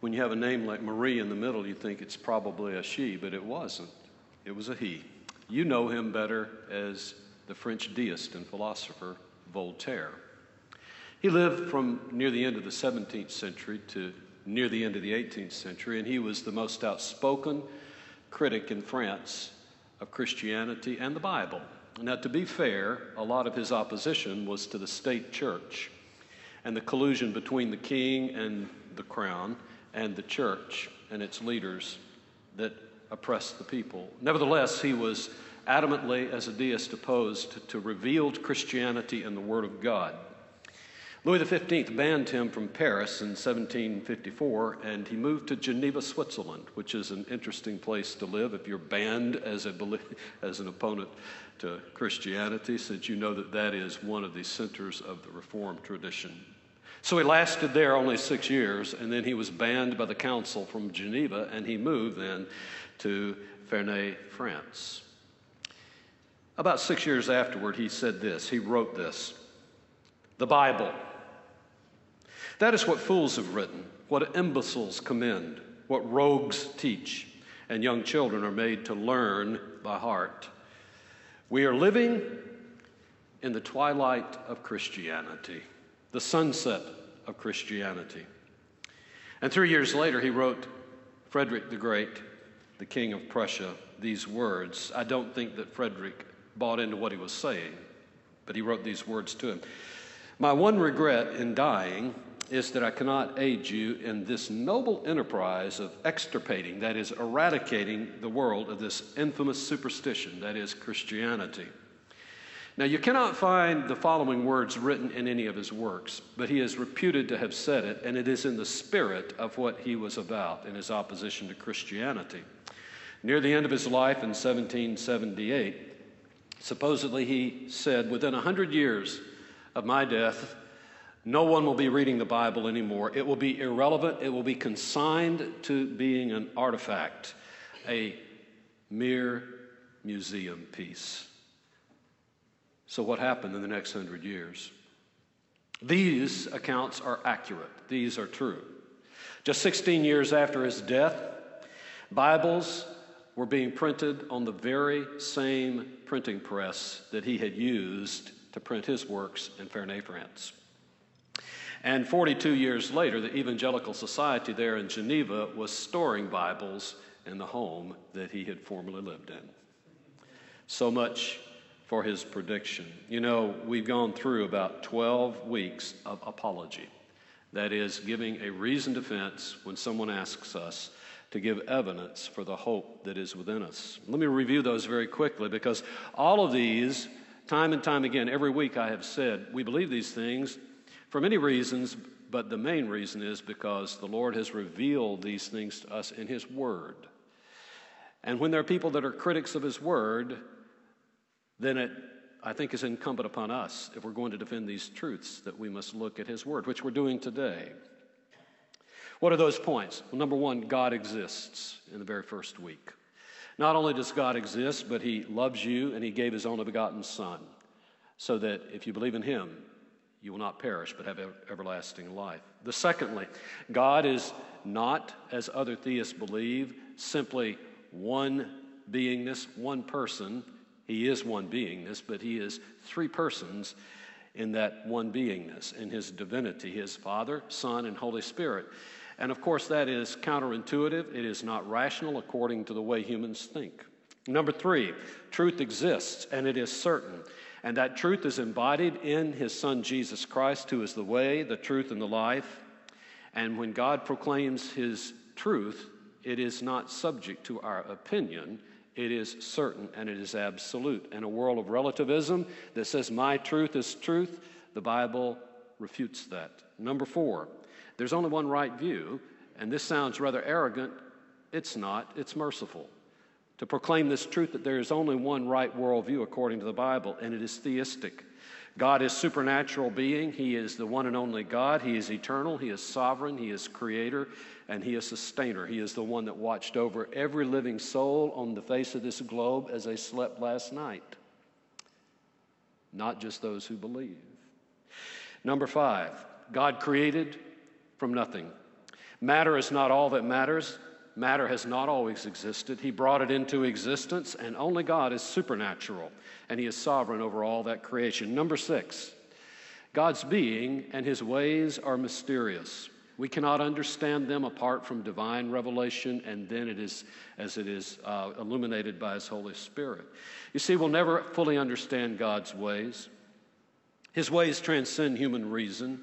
When you have a name like Marie in the middle, you think it's probably a she, but it wasn't. It was a he. You know him better as the French deist and philosopher Voltaire. He lived from near the end of the 17th century to near the end of the 18th century, and he was the most outspoken critic in France of Christianity and the Bible. Now, to be fair, a lot of his opposition was to the state church and the collusion between the king and the crown and the church and its leaders that oppressed the people. Nevertheless, he was adamantly, as a deist, opposed to revealed Christianity and the Word of God. Louis XV banned him from Paris in 1754, and he moved to Geneva, Switzerland, which is an interesting place to live if you're banned as, a, as an opponent to Christianity, since you know that that is one of the centers of the Reformed tradition. So he lasted there only six years, and then he was banned by the council from Geneva, and he moved then to Ferney, France. About six years afterward, he said this. He wrote this The Bible that is what fools have written, what imbeciles commend, what rogues teach, and young children are made to learn by heart. We are living in the twilight of Christianity, the sunset of Christianity. And three years later, he wrote Frederick the Great, the King of Prussia, these words. I don't think that Frederick bought into what he was saying, but he wrote these words to him. My one regret in dying is that I cannot aid you in this noble enterprise of extirpating, that is, eradicating the world of this infamous superstition, that is, Christianity. Now, you cannot find the following words written in any of his works, but he is reputed to have said it, and it is in the spirit of what he was about in his opposition to Christianity. Near the end of his life in 1778, supposedly he said, Within a hundred years of my death, no one will be reading the Bible anymore. It will be irrelevant. It will be consigned to being an artifact, a mere museum piece. So, what happened in the next hundred years? These accounts are accurate, these are true. Just 16 years after his death, Bibles were being printed on the very same printing press that he had used to print his works in Ferney, France. And 42 years later, the Evangelical Society there in Geneva was storing Bibles in the home that he had formerly lived in. So much for his prediction. You know, we've gone through about 12 weeks of apology. That is, giving a reasoned defense when someone asks us to give evidence for the hope that is within us. Let me review those very quickly because all of these, time and time again, every week I have said, we believe these things for many reasons, but the main reason is because the Lord has revealed these things to us in His Word. And when there are people that are critics of His Word, then it, I think, is incumbent upon us, if we're going to defend these truths, that we must look at His Word, which we're doing today. What are those points? Well, number one, God exists in the very first week. Not only does God exist, but He loves you and He gave His only begotten Son, so that if you believe in Him, you will not perish but have everlasting life. The secondly, God is not, as other theists believe, simply one beingness, one person. He is one beingness, but he is three persons in that one beingness, in his divinity, his Father, Son, and Holy Spirit. And of course, that is counterintuitive. It is not rational according to the way humans think. Number three, truth exists and it is certain. And that truth is embodied in his son Jesus Christ, who is the way, the truth, and the life. And when God proclaims his truth, it is not subject to our opinion. It is certain and it is absolute. In a world of relativism that says, my truth is truth, the Bible refutes that. Number four, There's only one right view, and this sounds rather arrogant. It's not, it's merciful. To proclaim this truth that there is only one right worldview according to the Bible, and it is theistic. God is supernatural being. He is the one and only God. He is eternal. He is sovereign. He is creator and he is sustainer. He is the one that watched over every living soul on the face of this globe as they slept last night. Not just those who believe. Number 5, God created from nothing. Matter is not all that matters. Matter has not always existed. He brought it into existence, and only God is supernatural, and He is sovereign over all that creation. Number six, God's being and His ways are mysterious. We cannot understand them apart from divine revelation, and then it is as it is uh, illuminated by His Holy Spirit. You see, we'll never fully understand God's ways. His ways transcend human reason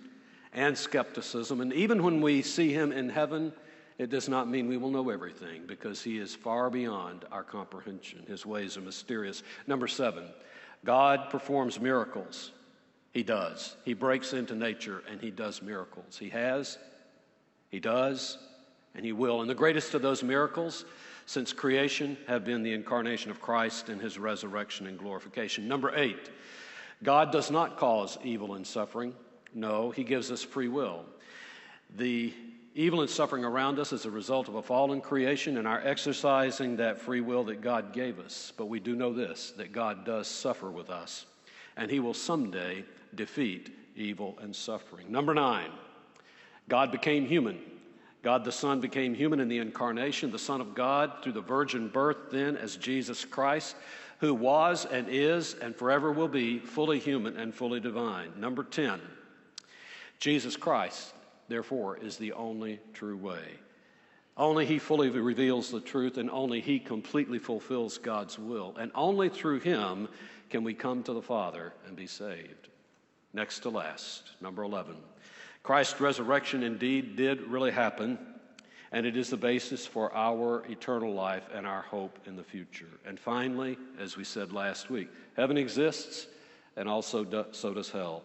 and skepticism, and even when we see Him in heaven, it does not mean we will know everything because He is far beyond our comprehension. His ways are mysterious. Number seven, God performs miracles. He does. He breaks into nature and He does miracles. He has, He does, and He will. And the greatest of those miracles since creation have been the incarnation of Christ and His resurrection and glorification. Number eight, God does not cause evil and suffering. No, He gives us free will. The Evil and suffering around us is a result of a fallen creation and our exercising that free will that God gave us. But we do know this that God does suffer with us, and He will someday defeat evil and suffering. Number nine, God became human. God the Son became human in the incarnation, the Son of God through the virgin birth, then as Jesus Christ, who was and is and forever will be fully human and fully divine. Number 10, Jesus Christ therefore, is the only true way. Only He fully reveals the truth, and only He completely fulfills God's will. And only through Him can we come to the Father and be saved. Next to last, number 11. Christ's resurrection indeed did really happen, and it is the basis for our eternal life and our hope in the future. And finally, as we said last week, heaven exists, and also do, so does hell.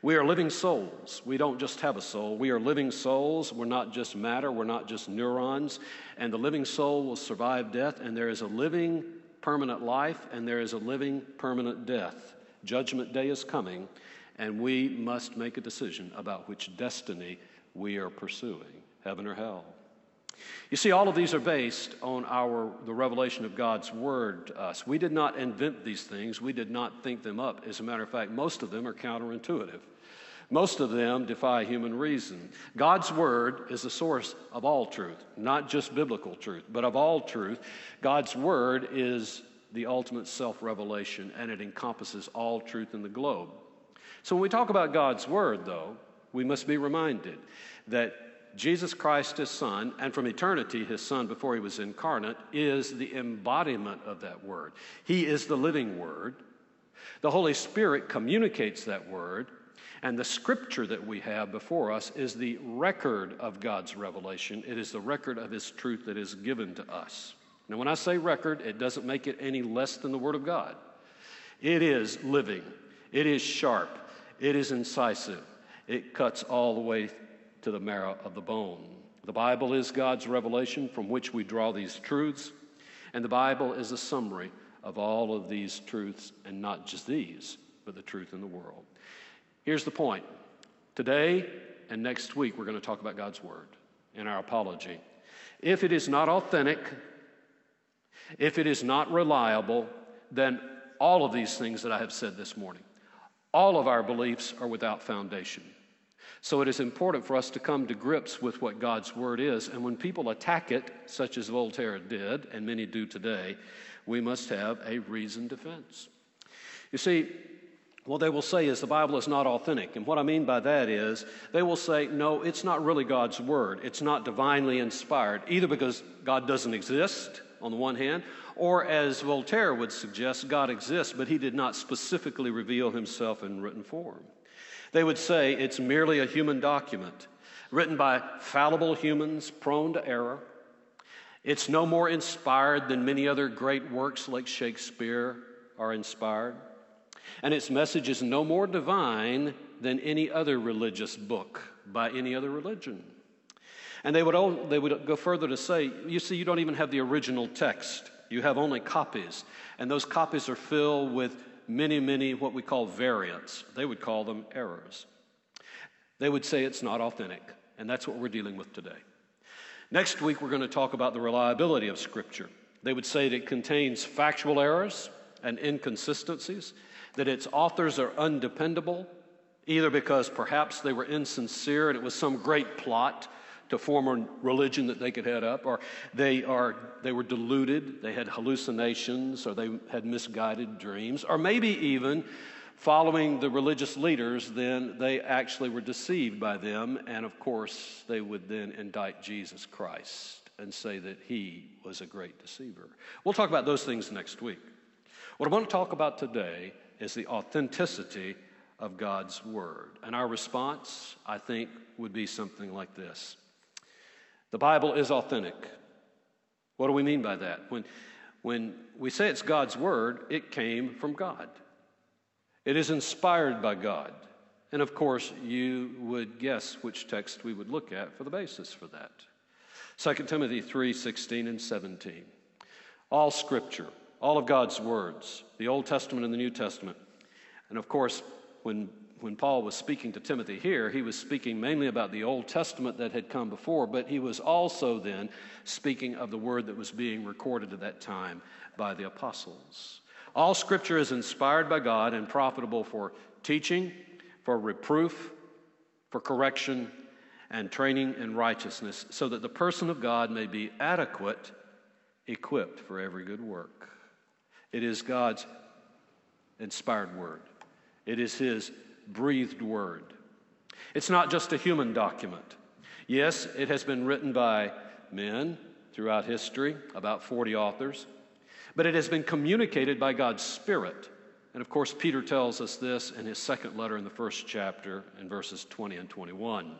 We are living souls. We don't just have a soul. We are living souls. We're not just matter. We're not just neurons. And the living soul will survive death, and there is a living permanent life, and there is a living permanent death. Judgment day is coming, and we must make a decision about which destiny we are pursuing heaven or hell. You see, all of these are based on our, the revelation of God's Word to us. We did not invent these things, we did not think them up. As a matter of fact, most of them are counterintuitive. Most of them defy human reason. God's Word is the source of all truth, not just biblical truth, but of all truth. God's Word is the ultimate self revelation, and it encompasses all truth in the globe. So when we talk about God's Word, though, we must be reminded that Jesus Christ, his Son, and from eternity, his Son before he was incarnate, is the embodiment of that word. He is the living word. The Holy Spirit communicates that word, and the scripture that we have before us is the record of God's revelation. It is the record of his truth that is given to us. Now, when I say record, it doesn't make it any less than the Word of God. It is living, it is sharp, it is incisive, it cuts all the way to the marrow of the bone. The Bible is God's revelation from which we draw these truths, and the Bible is a summary of all of these truths, and not just these, but the truth in the world. Here's the point today and next week, we're going to talk about God's Word in our apology. If it is not authentic, if it is not reliable, then all of these things that I have said this morning, all of our beliefs are without foundation. So it is important for us to come to grips with what God's Word is. And when people attack it, such as Voltaire did, and many do today, we must have a reasoned defense. You see, what they will say is the Bible is not authentic. And what I mean by that is they will say, no, it's not really God's Word. It's not divinely inspired, either because God doesn't exist, on the one hand, or as Voltaire would suggest, God exists, but he did not specifically reveal himself in written form. They would say it's merely a human document written by fallible humans prone to error. It's no more inspired than many other great works like Shakespeare are inspired. And its message is no more divine than any other religious book by any other religion. And they would, they would go further to say, you see, you don't even have the original text. You have only copies. And those copies are filled with many, many what we call variants. They would call them errors. They would say it's not authentic. And that's what we're dealing with today. Next week, we're going to talk about the reliability of Scripture. They would say that it contains factual errors and inconsistencies, that its authors are undependable, either because perhaps they were insincere and it was some great plot to form a religion that they could head up, or they, are, they were deluded, they had hallucinations, or they had misguided dreams, or maybe even following the religious leaders, then they actually were deceived by them, and of course, they would then indict Jesus Christ and say that he was a great deceiver. We'll talk about those things next week. What I want to talk about today is the authenticity of God's Word. And our response, I think, would be something like this the Bible is authentic. What do we mean by that? When, when we say it's God's Word, it came from God. It is inspired by God. And of course, you would guess which text we would look at for the basis for that. 2 Timothy 3 16 and 17. All scripture, all of God's words, the Old Testament and the New Testament. And of course, when when Paul was speaking to Timothy here, he was speaking mainly about the Old Testament that had come before, but he was also then speaking of the word that was being recorded at that time by the apostles. All scripture is inspired by God and profitable for teaching, for reproof, for correction, and training in righteousness, so that the person of God may be adequate, equipped for every good work. It is God's inspired word. It is His breathed word. It's not just a human document. Yes, it has been written by men throughout history, about 40 authors, but it has been communicated by God's Spirit. And of course, Peter tells us this in his second letter in the first chapter in verses 20 and 21.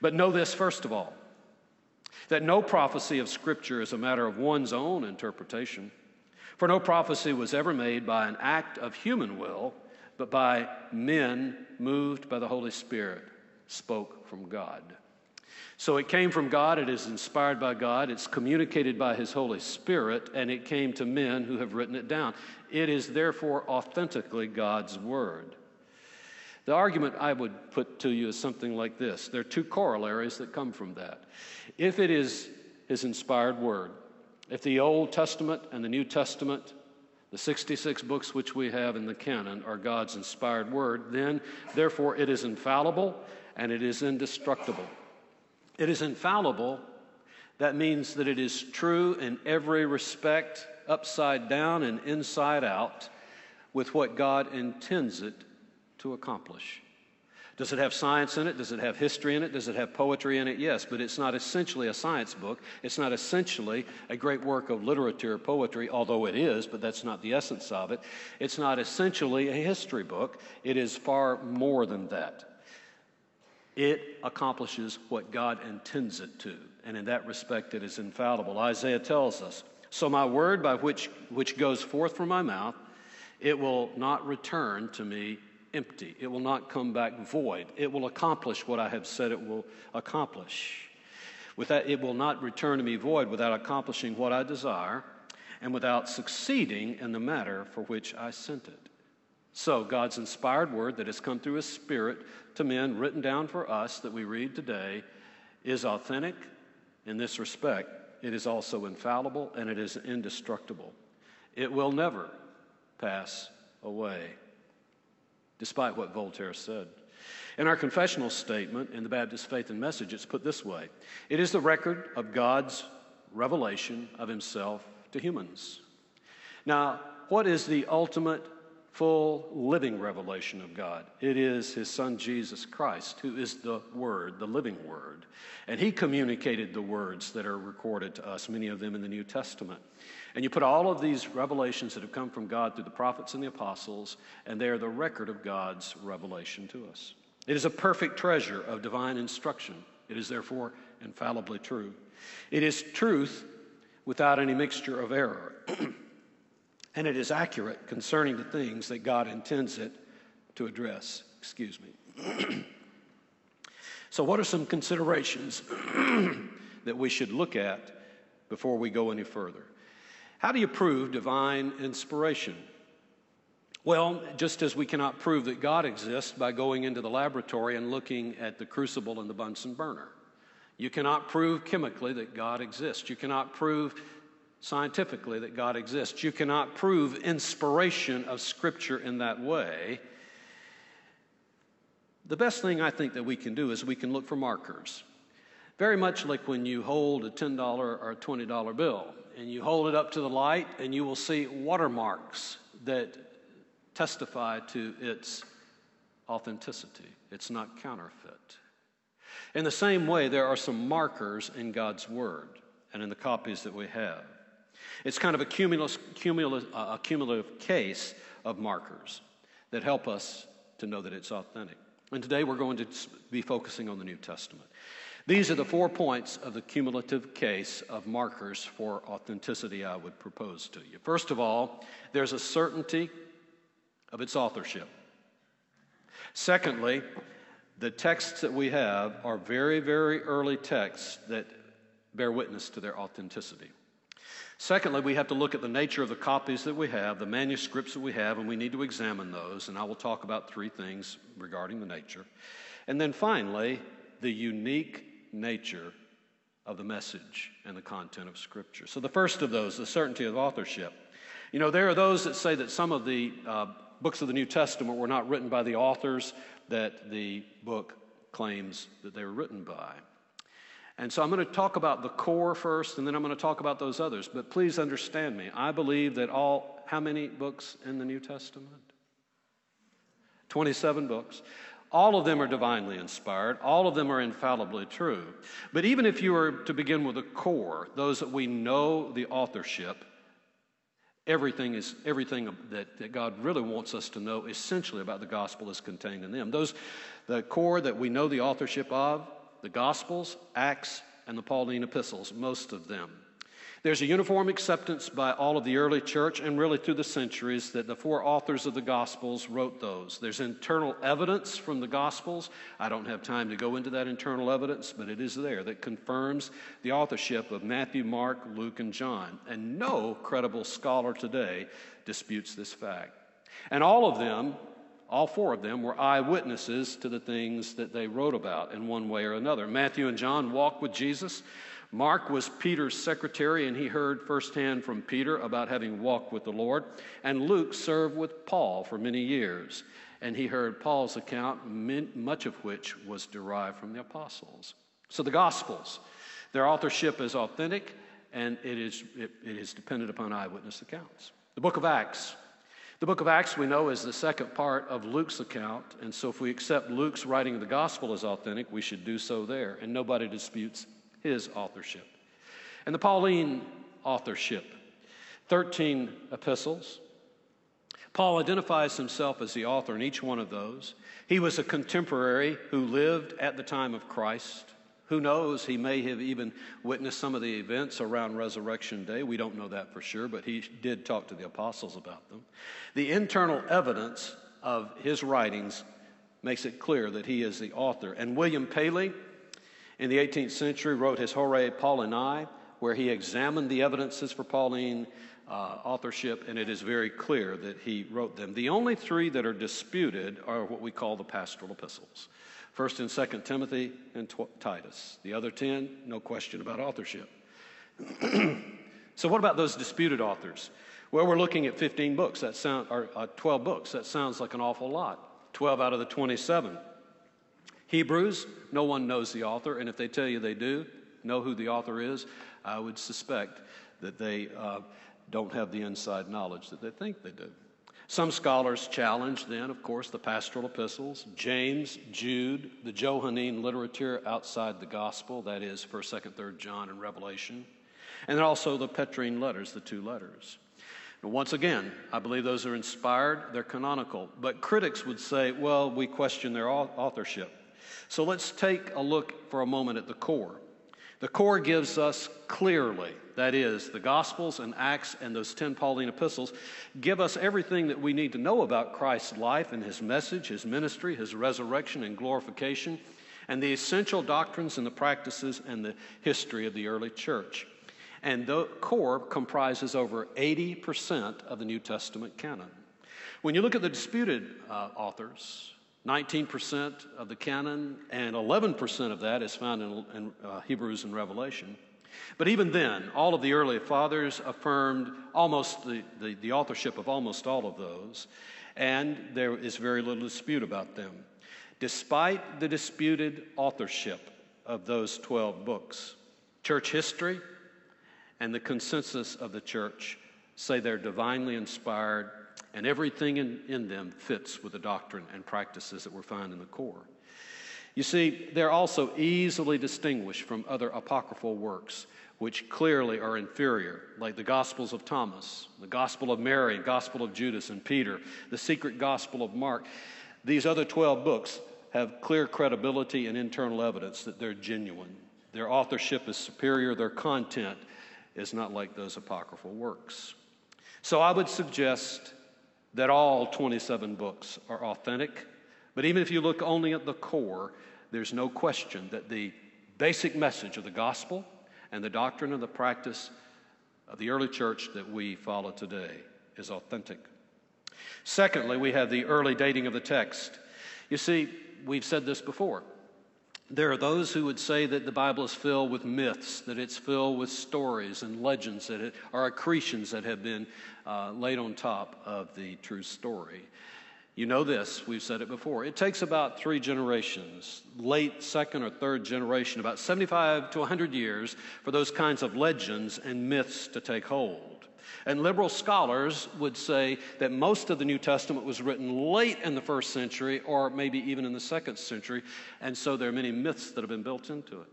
But know this, first of all, that no prophecy of Scripture is a matter of one's own interpretation. For no prophecy was ever made by an act of human will, but by men moved by the Holy Spirit, spoke from God. So it came from God, it is inspired by God, it's communicated by His Holy Spirit, and it came to men who have written it down. It is therefore authentically God's Word. The argument I would put to you is something like this there are two corollaries that come from that. If it is His inspired Word, if the Old Testament and the New Testament the 66 books which we have in the canon are God's inspired word, then, therefore, it is infallible and it is indestructible. It is infallible, that means that it is true in every respect, upside down and inside out, with what God intends it to accomplish. Does it have science in it? Does it have history in it? Does it have poetry in it? Yes, but it's not essentially a science book. It's not essentially a great work of literature or poetry, although it is, but that's not the essence of it. It's not essentially a history book. It is far more than that. It accomplishes what God intends it to, and in that respect, it is infallible. Isaiah tells us So my word by which, which goes forth from my mouth, it will not return to me empty. It will not come back void. It will accomplish what I have said it will accomplish. With that, it will not return to me void without accomplishing what I desire and without succeeding in the matter for which I sent it. So, God's inspired word that has come through His Spirit to men, written down for us that we read today, is authentic in this respect. It is also infallible and it is indestructible. It will never pass away despite what Voltaire said. In our confessional statement in the Baptist Faith and Message, it's put this way It is the record of God's revelation of Himself to humans. Now, what is the ultimate, full, living revelation of God? It is His Son Jesus Christ, who is the Word, the living Word. And He communicated the words that are recorded to us, many of them in the New Testament. And you put all of these revelations that have come from God through the prophets and the apostles, and they are the record of God's revelation to us. It is a perfect treasure of divine instruction. It is therefore infallibly true. It is truth without any mixture of error. and it is accurate concerning the things that God intends it to address. Excuse me. So, what are some considerations that we should look at before we go any further? How do you prove divine inspiration? Well, just as we cannot prove that God exists by going into the laboratory and looking at the crucible and the Bunsen burner. You cannot prove chemically that God exists. You cannot prove scientifically that God exists. You cannot prove inspiration of Scripture in that way. The best thing I think that we can do is we can look for markers. Very much like when you hold a $10 or $20 bill and you hold it up to the light and you will see watermarks that testify to its authenticity. It's not counterfeit. In the same way, there are some markers in God's Word and in the copies that we have. It's kind of a cumulus, cumulus, uh, a cumulative case of markers that help us to know that it's authentic. And today we're going to be focusing on the New Testament. These are the four points of the cumulative case of markers for authenticity I would propose to you. First of all, there's a certainty of its authorship. Secondly, the texts that we have are very, very early texts that bear witness to their authenticity. Secondly, we have to look at the nature of the copies that we have, the manuscripts that we have, and we need to examine those. And I will talk about three things regarding the nature. And then finally, the unique nature of the message and the content of Scripture. So, the first of those, the certainty of authorship. You know, there are those that say that some of the uh, books of the New Testament were not written by the authors that the book claims that they were written by. And so I'm going to talk about the core first, and then I'm going to talk about those others. But please understand me. I believe that all, how many books in the New Testament? 27 books. All of them are divinely inspired. All of them are infallibly true. But even if you were to begin with the core, those that we know the authorship, Everything is everything that, that God really wants us to know essentially about the gospel is contained in them. Those the core that we know the authorship of, the gospels, Acts, and the Pauline epistles, most of them. There's a uniform acceptance by all of the early church and really through the centuries that the four authors of the Gospels wrote those. There's internal evidence from the Gospels. I don't have time to go into that internal evidence, but it is there that confirms the authorship of Matthew, Mark, Luke, and John. And no credible scholar today disputes this fact. And all of them, all four of them, were eyewitnesses to the things that they wrote about in one way or another. Matthew and John walked with Jesus. Mark was Peter's secretary, and he heard firsthand from Peter about having walked with the Lord. And Luke served with Paul for many years, and he heard Paul's account, much of which was derived from the apostles. So the Gospels, their authorship is authentic, and it is, it, it is dependent upon eyewitness accounts. The book of Acts. The book of Acts, we know, is the second part of Luke's account, and so if we accept Luke's writing of the gospel as authentic, we should do so there, and nobody disputes his authorship. And the Pauline authorship 13 epistles. Paul identifies himself as the author in each one of those. He was a contemporary who lived at the time of Christ. Who knows, he may have even witnessed some of the events around Resurrection Day. We don't know that for sure, but he did talk to the apostles about them. The internal evidence of his writings makes it clear that he is the author. And William Paley, in the 18th century, wrote his Horae Paulinae, where he examined the evidences for Pauline uh, authorship, and it is very clear that he wrote them. The only three that are disputed are what we call the pastoral epistles. First and Second Timothy and Titus. The other ten, no question about authorship. so, what about those disputed authors? Well, we're looking at 15 books. That sound, or uh, 12 books. That sounds like an awful lot. 12 out of the 27. Hebrews, no one knows the author, and if they tell you they do know who the author is, I would suspect that they uh, don't have the inside knowledge that they think they do. Some scholars challenge, then, of course, the pastoral epistles, James, Jude, the Johannine literature outside the gospel, that is, 1st, 2nd, 3rd John, and Revelation, and then also the Petrine letters, the two letters. once again, I believe those are inspired, they're canonical, but critics would say, well, we question their authorship. So let's take a look for a moment at the core. The core gives us clearly, that is, the Gospels and Acts and those 10 Pauline epistles, give us everything that we need to know about Christ's life and his message, his ministry, his resurrection and glorification. and the essential doctrines and the practices and the history of the early church. And the core comprises over 80% of the New Testament canon. When you look at the disputed uh, authors, 19% of the canon and 11% of that is found in, in uh, Hebrews and Revelation. But even then, all of the early fathers affirmed almost the, the, the authorship of almost all of those, and there is very little dispute about them. Despite the disputed authorship of those 12 books, church history and the consensus of the church say they're divinely inspired, and everything in, in them fits with the doctrine and practices that were found in the core. You see, they're also easily distinguished from other apocryphal works, which clearly are inferior, like the Gospels of Thomas, the Gospel of Mary, Gospel of Judas and Peter, the secret Gospel of Mark. These other 12 books have clear credibility and internal evidence that they're genuine. Their authorship is superior, their content is not like those apocryphal works. So I would suggest that all 27 books are authentic but even if you look only at the core, there's no question that the basic message of the gospel and the doctrine and the practice of the early church that we follow today is authentic. Secondly, we have the early dating of the text. You see, we've said this before. There are those who would say that the Bible is filled with myths, that it's filled with stories and legends that are accretions that have been uh, laid on top of the true story. You know this, we've said it before. It takes about three generations, late second or third generation, about 75 to 100 years, for those kinds of legends and myths to take hold. And liberal scholars would say that most of the New Testament was written late in the first century or maybe even in the second century, and so there are many myths that have been built into it.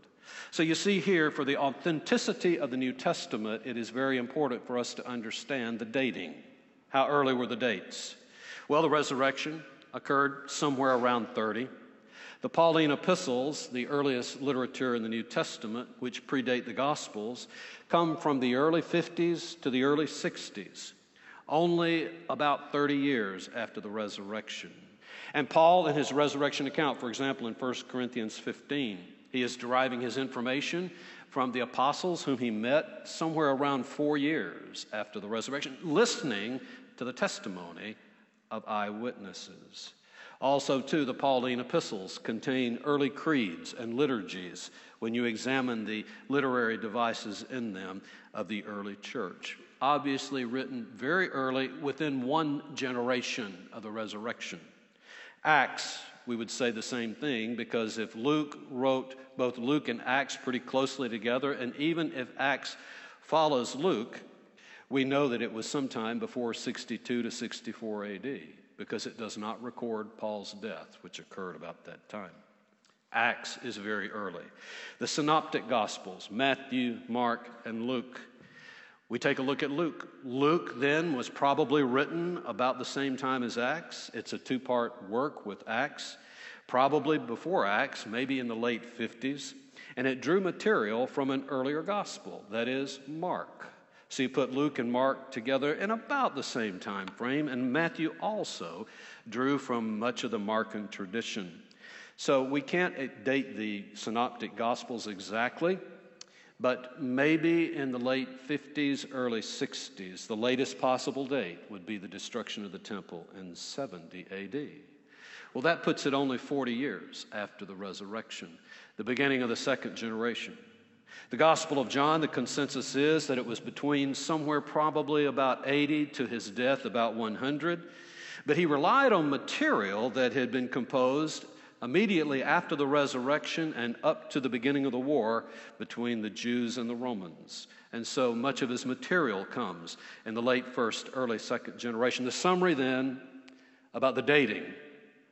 So you see here, for the authenticity of the New Testament, it is very important for us to understand the dating. How early were the dates? Well, the resurrection occurred somewhere around 30. The Pauline epistles, the earliest literature in the New Testament, which predate the Gospels, come from the early 50s to the early 60s, only about 30 years after the resurrection. And Paul, in his resurrection account, for example, in 1 Corinthians 15, he is deriving his information from the apostles whom he met somewhere around four years after the resurrection, listening to the testimony of eyewitnesses. Also, too, the Pauline epistles contain early creeds and liturgies when you examine the literary devices in them of the early church. Obviously, written very early within one generation of the resurrection. Acts, we would say the same thing because if Luke wrote both Luke and Acts pretty closely together, and even if Acts follows Luke, we know that it was sometime before 62 to 64 AD because it does not record Paul's death, which occurred about that time. Acts is very early. The synoptic gospels, Matthew, Mark, and Luke. We take a look at Luke. Luke then was probably written about the same time as Acts. It's a two part work with Acts, probably before Acts, maybe in the late 50s. And it drew material from an earlier gospel, that is, Mark. So you put Luke and Mark together in about the same time frame, and Matthew also drew from much of the Markan tradition. So we can't eh, date the synoptic gospels exactly, but maybe in the late 50s, early 60s, the latest possible date would be the destruction of the temple in 70 AD. Well, that puts it only 40 years after the resurrection, the beginning of the second generation. The Gospel of John, the consensus is that it was between somewhere probably about 80 to his death, about 100. But he relied on material that had been composed immediately after the resurrection and up to the beginning of the war between the Jews and the Romans. And so much of his material comes in the late first, early second generation. The summary then about the dating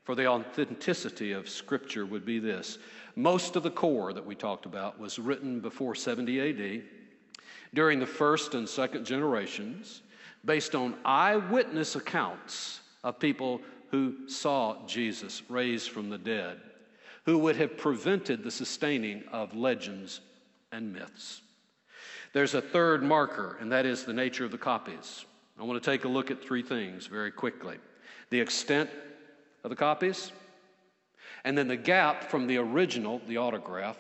for the authenticity of Scripture would be this most of the core that we talked about was written before 70 AD, during the first and second generations, based on eyewitness accounts of people who saw Jesus raised from the dead, who would have prevented the sustaining of legends and myths. There's a third marker, and that is the nature of the copies. I want to take a look at three things very quickly the extent of the copies, And then the gap from the original, the autograph,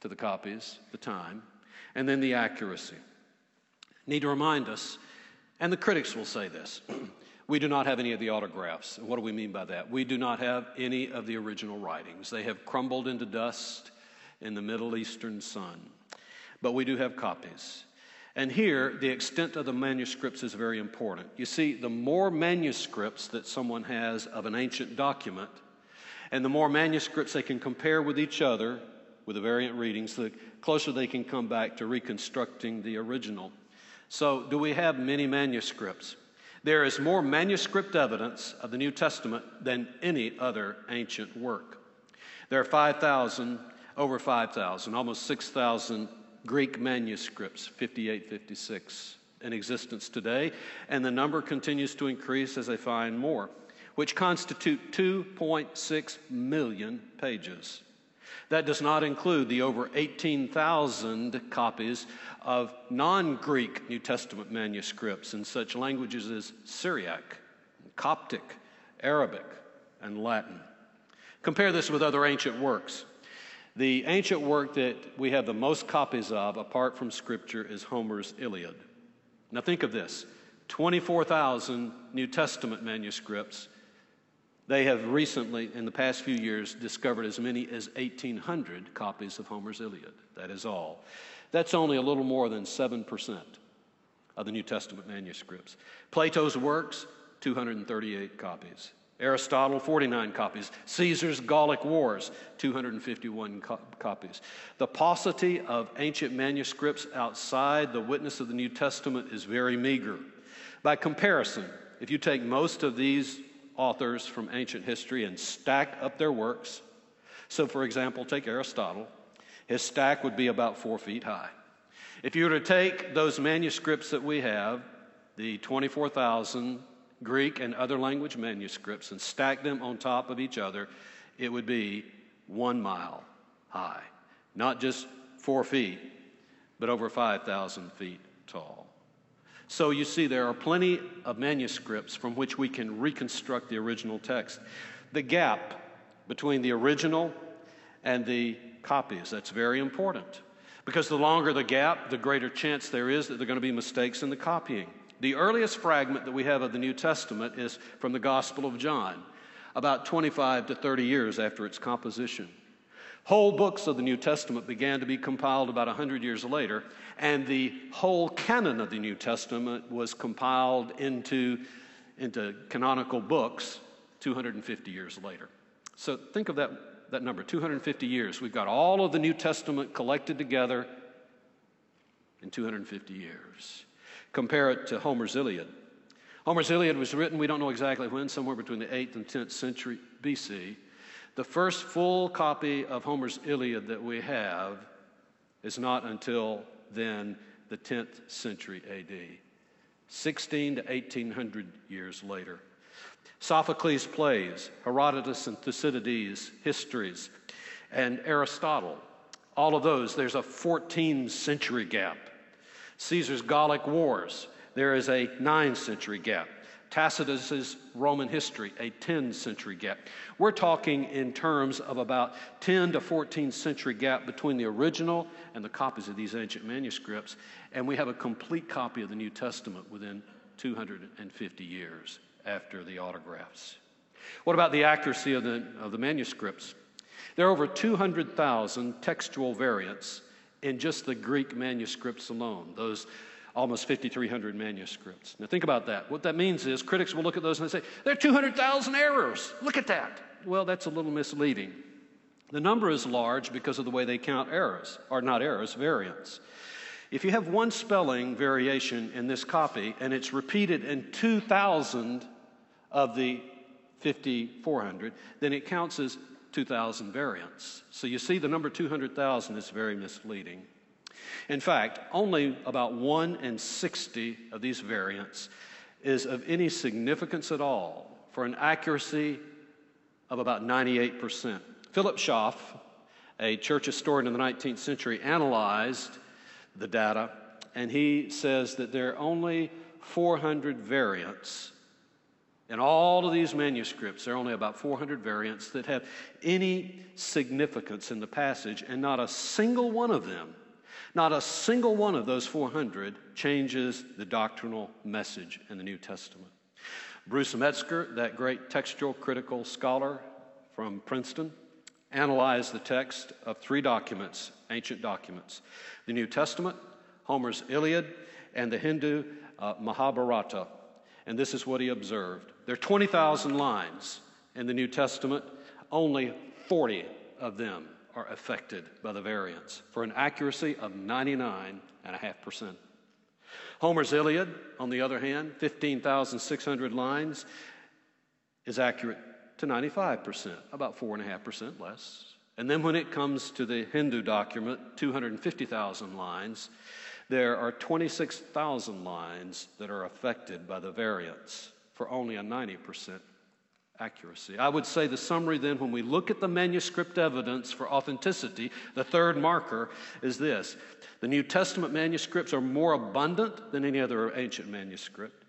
to the copies, the time, and then the accuracy. Need to remind us, and the critics will say this we do not have any of the autographs. What do we mean by that? We do not have any of the original writings. They have crumbled into dust in the Middle Eastern sun. But we do have copies. And here, the extent of the manuscripts is very important. You see, the more manuscripts that someone has of an ancient document, and the more manuscripts they can compare with each other with the variant readings, the closer they can come back to reconstructing the original. So, do we have many manuscripts? There is more manuscript evidence of the New Testament than any other ancient work. There are 5,000, over 5,000, almost 6,000 Greek manuscripts, 58, 56, in existence today, and the number continues to increase as they find more, which constitute 2.6 million pages. That does not include the over 18,000 copies of non Greek New Testament manuscripts in such languages as Syriac, Coptic, Arabic, and Latin. Compare this with other ancient works. The ancient work that we have the most copies of, apart from Scripture, is Homer's Iliad. Now think of this 24,000 New Testament manuscripts they have recently, in the past few years, discovered as many as 1,800 copies of Homer's Iliad. That is all. That's only a little more than 7% of the New Testament manuscripts. Plato's works, 238 copies. Aristotle, 49 copies. Caesar's Gallic Wars, 251 co- copies. The paucity of ancient manuscripts outside the witness of the New Testament is very meager. By comparison, if you take most of these authors from ancient history and stack up their works. So, for example, take Aristotle. His stack would be about four feet high. If you were to take those manuscripts that we have, the 24,000 Greek and other language manuscripts, and stack them on top of each other, it would be one mile high. Not just four feet, but over 5,000 feet tall. So you see, there are plenty of manuscripts from which we can reconstruct the original text. The gap between the original and the copies, that's very important. Because the longer the gap, the greater chance there is that there are going to be mistakes in the copying. The earliest fragment that we have of the New Testament is from the Gospel of John, about 25 to 30 years after its composition. Whole books of the New Testament began to be compiled about 100 years later, and the whole canon of the New Testament was compiled into, into canonical books 250 years later. So think of that, that number 250 years. We've got all of the New Testament collected together in 250 years. Compare it to Homer's Iliad. Homer's Iliad was written, we don't know exactly when, somewhere between the 8th and 10th century BC. The first full copy of Homer's Iliad that we have is not until then the 10th century AD, 16 to 1800 years later. Sophocles' plays, Herodotus and Thucydides' histories, and Aristotle, all of those, there's a 14 century gap. Caesar's Gallic Wars, there is a 9 century gap. Tacitus's Roman history, a 10 century gap. We're talking in terms of about 10 to 14 century gap between the original and the copies of these ancient manuscripts, and we have a complete copy of the New Testament within 250 years after the autographs. What about the accuracy of the, of the manuscripts? There are over 200,000 textual variants in just the Greek manuscripts alone, those almost 5,300 manuscripts. Now, think about that. What that means is critics will look at those and they say, there are 200,000 errors. Look at that. Well, that's a little misleading. The number is large because of the way they count errors, or not errors, variants. If you have one spelling variation in this copy and it's repeated in 2,000 of the 5,400, then it counts as 2,000 variants. So you see, the number 200,000 is very misleading. In fact, only about 1 in 60 of these variants is of any significance at all for an accuracy of about 98%. Philip Schaff, a church historian in the 19th century, analyzed the data, and he says that there are only 400 variants In all of these manuscripts, there are only about 400 variants that have any significance in the passage, and not a single one of them, not a single one of those 400 changes the doctrinal message in the New Testament. Bruce Metzger, that great textual critical scholar from Princeton, analyzed the text of three documents, ancient documents the New Testament, Homer's Iliad, and the Hindu uh, Mahabharata. And this is what he observed. There are 20,000 lines in the New Testament, only 40 of them are affected by the variants for an accuracy of 99.5%. Homer's Iliad, on the other hand, 15,600 lines, is accurate to 95%, about 4.5% less. And then when it comes to the Hindu document, 250,000 lines, there are 26,000 lines that are affected by the variants for only a 90% accuracy. I would say the summary then, when we look at the manuscript evidence for authenticity, the third marker is this the New Testament manuscripts are more abundant than any other ancient manuscript.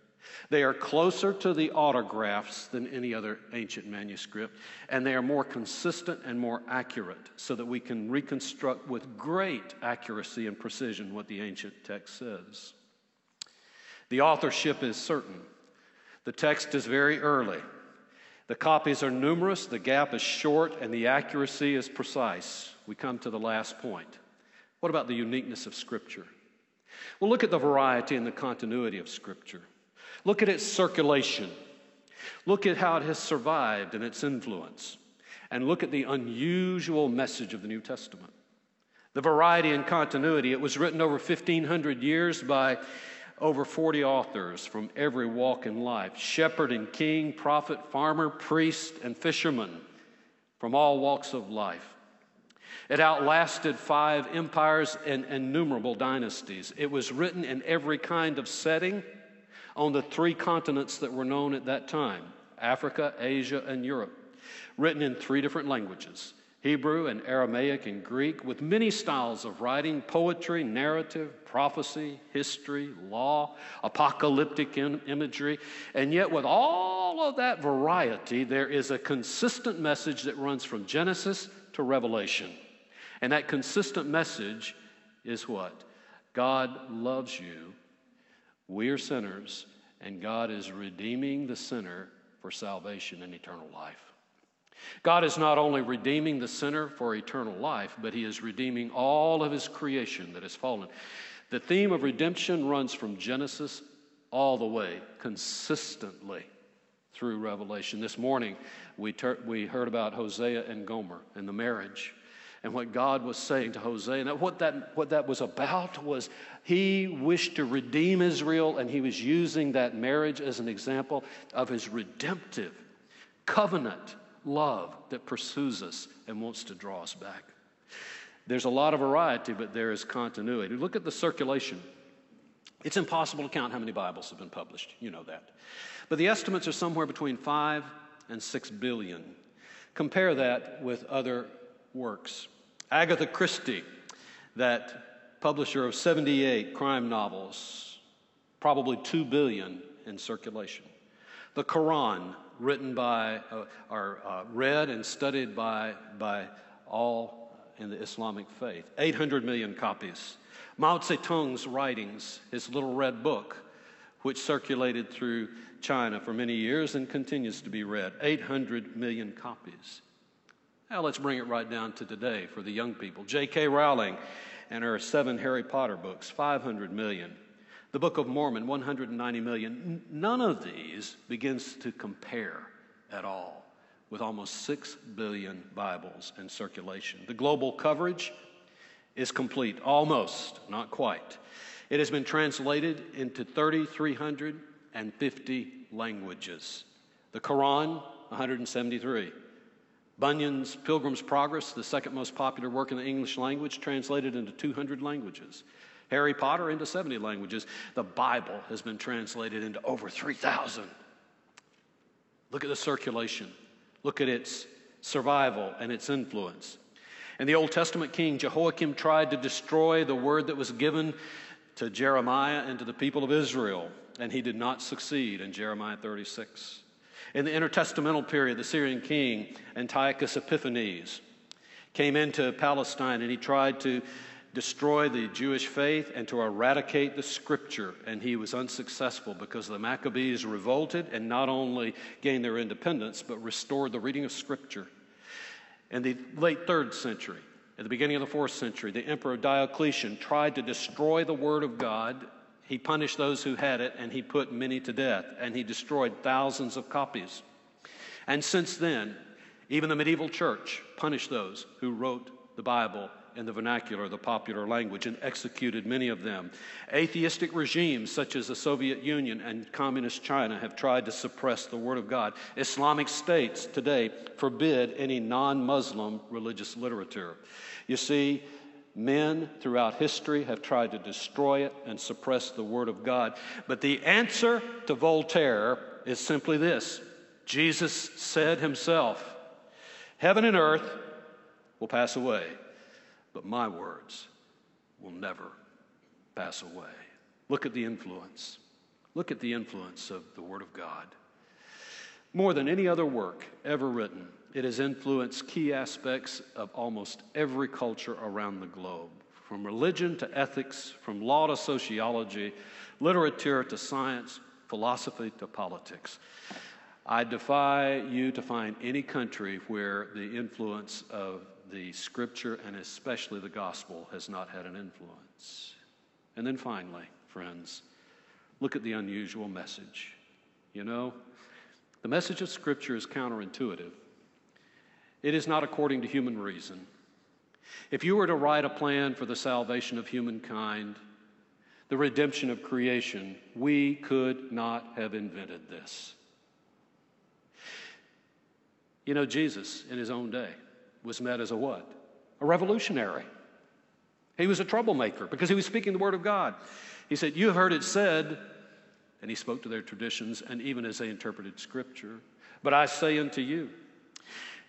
They are closer to the autographs than any other ancient manuscript, and they are more consistent and more accurate so that we can reconstruct with great accuracy and precision what the ancient text says. The authorship is certain. The text is very early. The copies are numerous, the gap is short, and the accuracy is precise. We come to the last point. What about the uniqueness of Scripture? Well, look at the variety and the continuity of Scripture. Look at its circulation. Look at how it has survived and its influence. And look at the unusual message of the New Testament. The variety and continuity. It was written over 1,500 years by over 40 authors from every walk in life shepherd and king, prophet, farmer, priest, and fisherman from all walks of life. It outlasted five empires and innumerable dynasties. It was written in every kind of setting on the three continents that were known at that time Africa, Asia, and Europe, written in three different languages Hebrew and Aramaic and Greek, with many styles of writing poetry, narrative, prophecy, history, law, apocalyptic imagery. And yet, with all of that variety, there is a consistent message that runs from Genesis to Revelation. And that consistent message is what? God loves you we are sinners, and God is redeeming the sinner for salvation and eternal life. God is not only redeeming the sinner for eternal life, but He is redeeming all of His creation that has fallen. The theme of redemption runs from Genesis all the way, consistently through Revelation. This morning, we, ter- we heard about Hosea and Gomer and the marriage and what God was saying to Hosea. And what that, what that was about was he wished to redeem Israel, and he was using that marriage as an example of his redemptive covenant love that pursues us and wants to draw us back. There's a lot of variety, but there is continuity. Look at the circulation. It's impossible to count how many Bibles have been published. You know that. But the estimates are somewhere between 5 and 6 billion. Compare that with other works. Agatha Christie, that publisher of 78 crime novels, probably 2 billion in circulation. The Quran, written by, uh, or uh, read and studied by, by all in the Islamic faith, 800 million copies. Mao Zedong's writings, his little red book, which circulated through China for many years and continues to be read, 800 million copies. Now let's bring it right down to today for the young people. J.K. Rowling and her seven Harry Potter books, 500 million. The Book of Mormon, 190 million. None of these begins to compare at all with almost 6 billion Bibles in circulation. The global coverage is complete, almost, not quite. It has been translated into 3,350 languages. The Quran, 173. Bunyan's Pilgrim's Progress, the second most popular work in the English language, translated into 200 languages. Harry Potter into 70 languages. The Bible has been translated into over 3,000. Look at the circulation. Look at its survival and its influence. And the Old Testament, King Jehoiakim tried to destroy the word that was given to Jeremiah and to the people of Israel, and he did not succeed in Jeremiah 36. In the intertestamental period, the Syrian king Antiochus Epiphanes came into Palestine and he tried to destroy the Jewish faith and to eradicate the scripture. And he was unsuccessful because the Maccabees revolted and not only gained their independence, but restored the reading of scripture. In the late third century, at the beginning of the fourth century, the Emperor Diocletian tried to destroy the Word of God. He punished those who had it, and he put many to death, and he destroyed thousands of copies. And since then, even the medieval church punished those who wrote the Bible in the vernacular, the popular language, and executed many of them. Atheistic regimes such as the Soviet Union and Communist China have tried to suppress the Word of God. Islamic states today forbid any non Muslim religious literature. You see, men throughout history have tried to destroy it and suppress the Word of God. But the answer to Voltaire is simply this Jesus said himself, Heaven and earth will pass away, but my words will never pass away. Look at the influence. Look at the influence of the Word of God. More than any other work ever written, it has influenced key aspects of almost every culture around the globe, from religion to ethics, from law to sociology, literature to science, philosophy to politics. I defy you to find any country where the influence of the scripture and especially the gospel has not had an influence. And then finally, friends, look at the unusual message. You know, the message of scripture is counterintuitive. It is not according to human reason. If you were to write a plan for the salvation of humankind, the redemption of creation, we could not have invented this. You know, Jesus, in his own day, was met as a what? A revolutionary. He was a troublemaker because he was speaking the word of God. He said, You have heard it said, and he spoke to their traditions and even as they interpreted scripture, but I say unto you.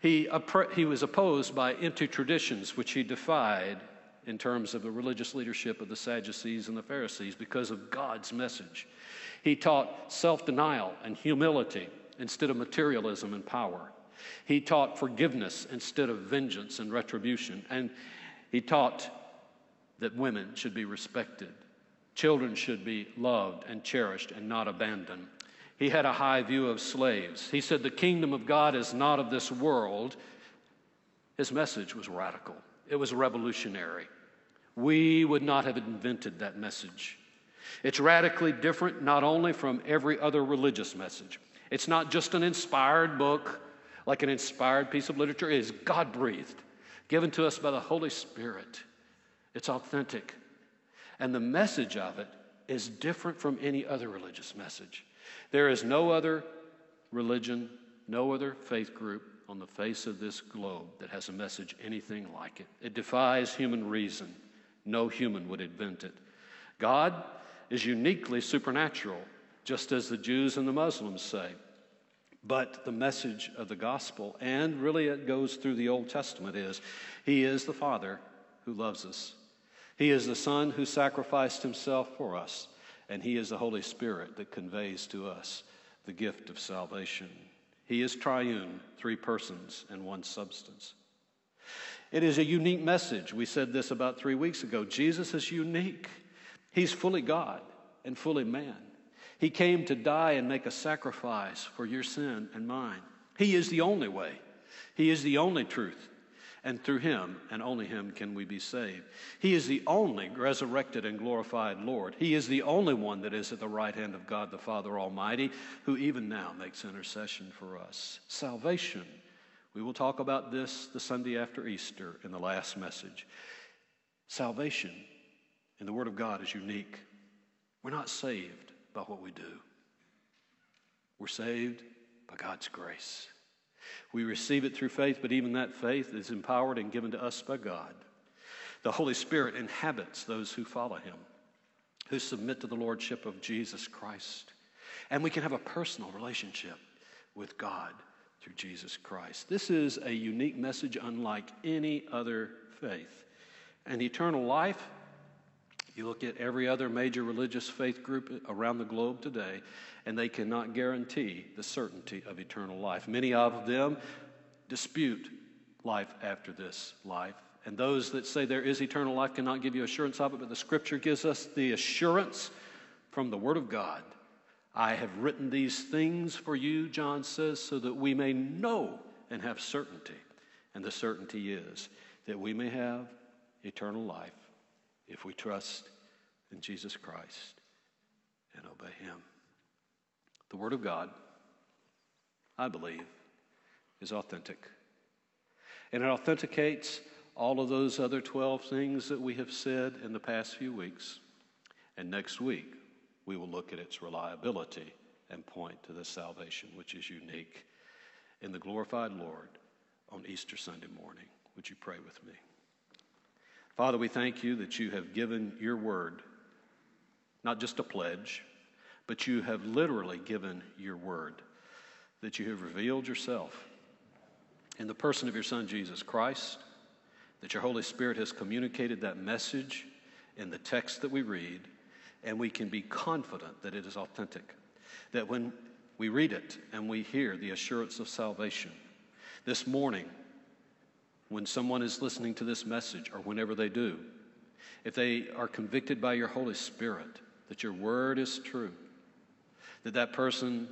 He, he was opposed by empty traditions, which he defied in terms of the religious leadership of the Sadducees and the Pharisees because of God's message. He taught self denial and humility instead of materialism and power. He taught forgiveness instead of vengeance and retribution. And he taught that women should be respected, children should be loved and cherished and not abandoned. He had a high view of slaves. He said, The kingdom of God is not of this world. His message was radical, it was revolutionary. We would not have invented that message. It's radically different not only from every other religious message. It's not just an inspired book like an inspired piece of literature. It is God breathed, given to us by the Holy Spirit. It's authentic. And the message of it is different from any other religious message. There is no other religion, no other faith group on the face of this globe that has a message anything like it. It defies human reason. No human would invent it. God is uniquely supernatural, just as the Jews and the Muslims say. But the message of the gospel, and really it goes through the Old Testament, is He is the Father who loves us. He is the Son who sacrificed Himself for us. And He is the Holy Spirit that conveys to us the gift of salvation. He is triune, three persons and one substance. It is a unique message. We said this about three weeks ago. Jesus is unique, He's fully God and fully man. He came to die and make a sacrifice for your sin and mine. He is the only way, He is the only truth. And through Him and only Him can we be saved. He is the only resurrected and glorified Lord. He is the only one that is at the right hand of God the Father Almighty, who even now makes intercession for us. Salvation. We will talk about this the Sunday after Easter in the last message. Salvation in the Word of God is unique. We're not saved by what we do. We're saved by God's grace. We receive it through faith, but even that faith is empowered and given to us by God. The Holy Spirit inhabits those who follow Him, who submit to the Lordship of Jesus Christ. And we can have a personal relationship with God through Jesus Christ. This is a unique message unlike any other faith. And eternal life You look at every other major religious faith group around the globe today, and they cannot guarantee the certainty of eternal life. Many of them dispute life after this life. And those that say there is eternal life cannot give you assurance of it, but the scripture gives us the assurance from the Word of God. I have written these things for you, John says, so that we may know and have certainty. And the certainty is that we may have eternal life if we trust in Jesus Christ and obey Him. The Word of God, I believe, is authentic. And it authenticates all of those other 12 things that we have said in the past few weeks. And next week, we will look at its reliability and point to the salvation which is unique in the glorified Lord on Easter Sunday morning. Would you pray with me? Father, we thank you that you have given your word, not just a pledge, but you have literally given your word, that you have revealed yourself in the person of your Son, Jesus Christ, that your Holy Spirit has communicated that message in the text that we read, and we can be confident that it is authentic. That when we read it and we hear the assurance of salvation, this morning, when someone is listening to this message or whenever they do, if they are convicted by your Holy Spirit that your word is true, that that person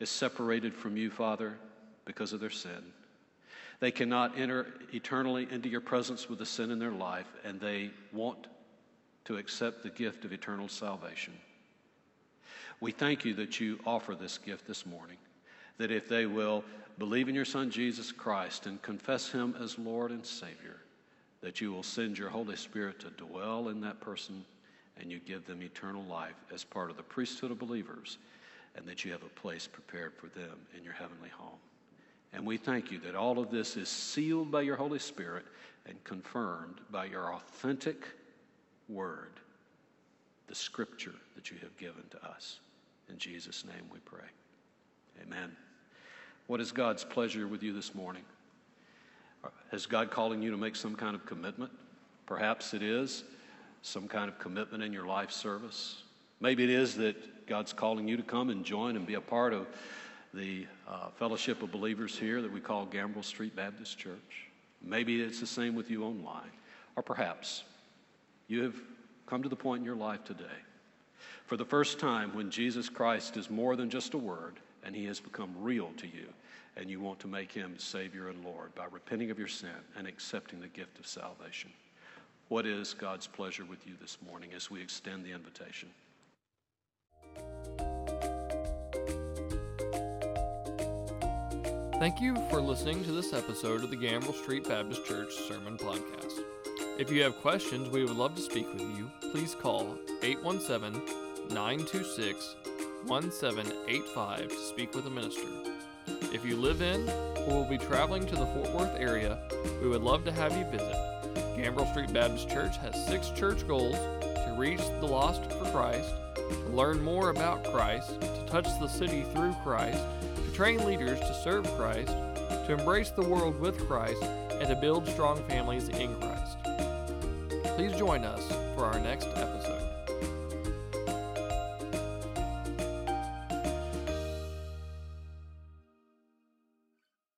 is separated from you, Father, because of their sin. They cannot enter eternally into your presence with the sin in their life, and they want to accept the gift of eternal salvation. We thank you that you offer this gift this morning, that if they will believe in your Son Jesus Christ and confess him as Lord and Savior, that you will send your Holy Spirit to dwell in that person and you give them eternal life as part of the priesthood of believers, and that you have a place prepared for them in your heavenly home. And we thank you that all of this is sealed by your Holy Spirit and confirmed by your authentic word, the scripture that you have given to us. In Jesus' name we pray. Amen. What is God's pleasure with you this morning? Is God calling you to make some kind of commitment? Perhaps it is some kind of commitment in your life service. Maybe it is that God's calling you to come and join and be a part of the uh, fellowship of believers here that we call Gambrell Street Baptist Church. Maybe it's the same with you online. Or perhaps you have come to the point in your life today, for the first time, when Jesus Christ is more than just a word and he has become real to you, and you want to make him Savior and Lord by repenting of your sin and accepting the gift of salvation. What is God's pleasure with you this morning as we extend the invitation? Thank you for listening to this episode of the Gambrell Street Baptist Church Sermon Podcast. If you have questions, we would love to speak with you. Please call 817 926 1785 to speak with a minister. If you live in or will be traveling to the Fort Worth area, we would love to have you visit. Gambrell Street Baptist Church has six church goals to reach the lost for Christ, to learn more about Christ, to touch the city through Christ, to train leaders to serve Christ, to embrace the world with Christ, and to build strong families in Christ. Please join us for our next episode.